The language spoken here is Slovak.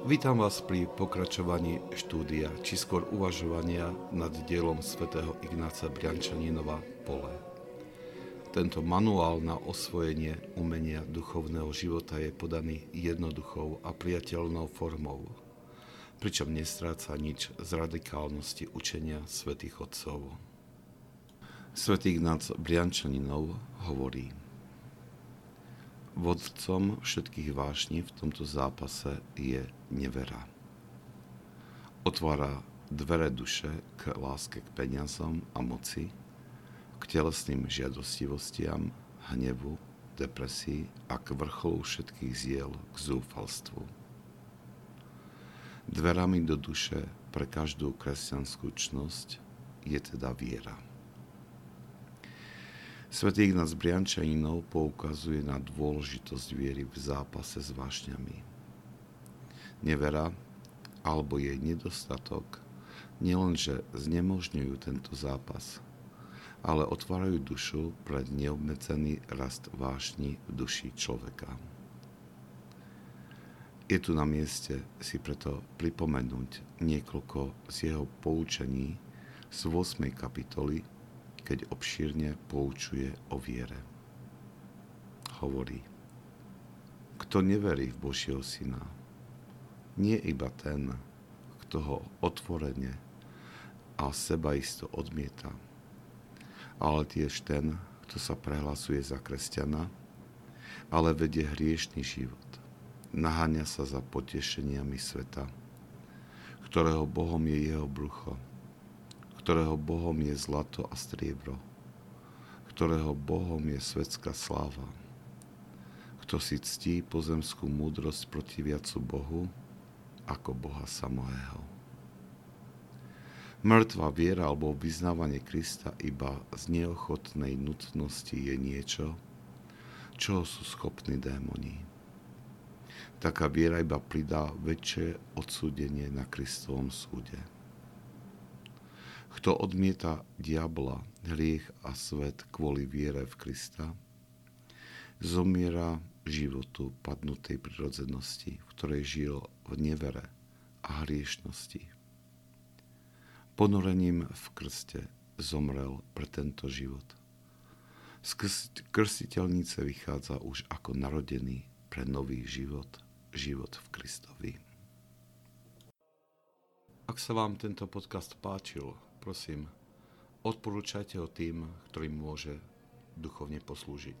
Vítam vás pri pokračovaní štúdia, či skôr uvažovania nad dielom svätého Ignáca Briančaninova Pole. Tento manuál na osvojenie umenia duchovného života je podaný jednoduchou a priateľnou formou, pričom nestráca nič z radikálnosti učenia svätých Otcov. Svetý Ignác Briančaninov hovorí – Vodcom všetkých vášní v tomto zápase je nevera. Otvára dvere duše k láske k peniazom a moci, k telesným žiadostivostiam, hnevu, depresii a k vrcholu všetkých ziel k zúfalstvu. Dverami do duše pre každú kresťanskú čnosť je teda viera. Svetý Ignác Briančaninov poukazuje na dôležitosť viery v zápase s vášňami. Nevera alebo jej nedostatok nielenže znemožňujú tento zápas, ale otvárajú dušu pre neobmedzený rast vášni v duši človeka. Je tu na mieste si preto pripomenúť niekoľko z jeho poučení z 8. kapitoly keď obšírne poučuje o viere. Hovorí, kto neverí v Božieho Syna, nie iba ten, kto ho otvorene a sebaisto odmieta, ale tiež ten, kto sa prehlasuje za kresťana, ale vedie hriešný život. Naháňa sa za potešeniami sveta, ktorého Bohom je jeho brucho ktorého Bohom je zlato a striebro, ktorého Bohom je svetská sláva, kto si ctí pozemskú múdrosť protiviacu Bohu ako Boha samého. Mŕtva viera alebo vyznávanie Krista iba z neochotnej nutnosti je niečo, čoho sú schopní démoni. Taká viera iba pridá väčšie odsúdenie na Kristovom súde. Kto odmieta diabla, hriech a svet kvôli viere v Krista, zomiera životu padnutej prirodzenosti, v ktorej žil v nevere a hriešnosti. Ponorením v krste zomrel pre tento život. Z krstiteľnice vychádza už ako narodený pre nový život, život v Kristovi. Ak sa vám tento podcast páčil, prosím, odporúčajte ho tým, ktorým môže duchovne poslúžiť.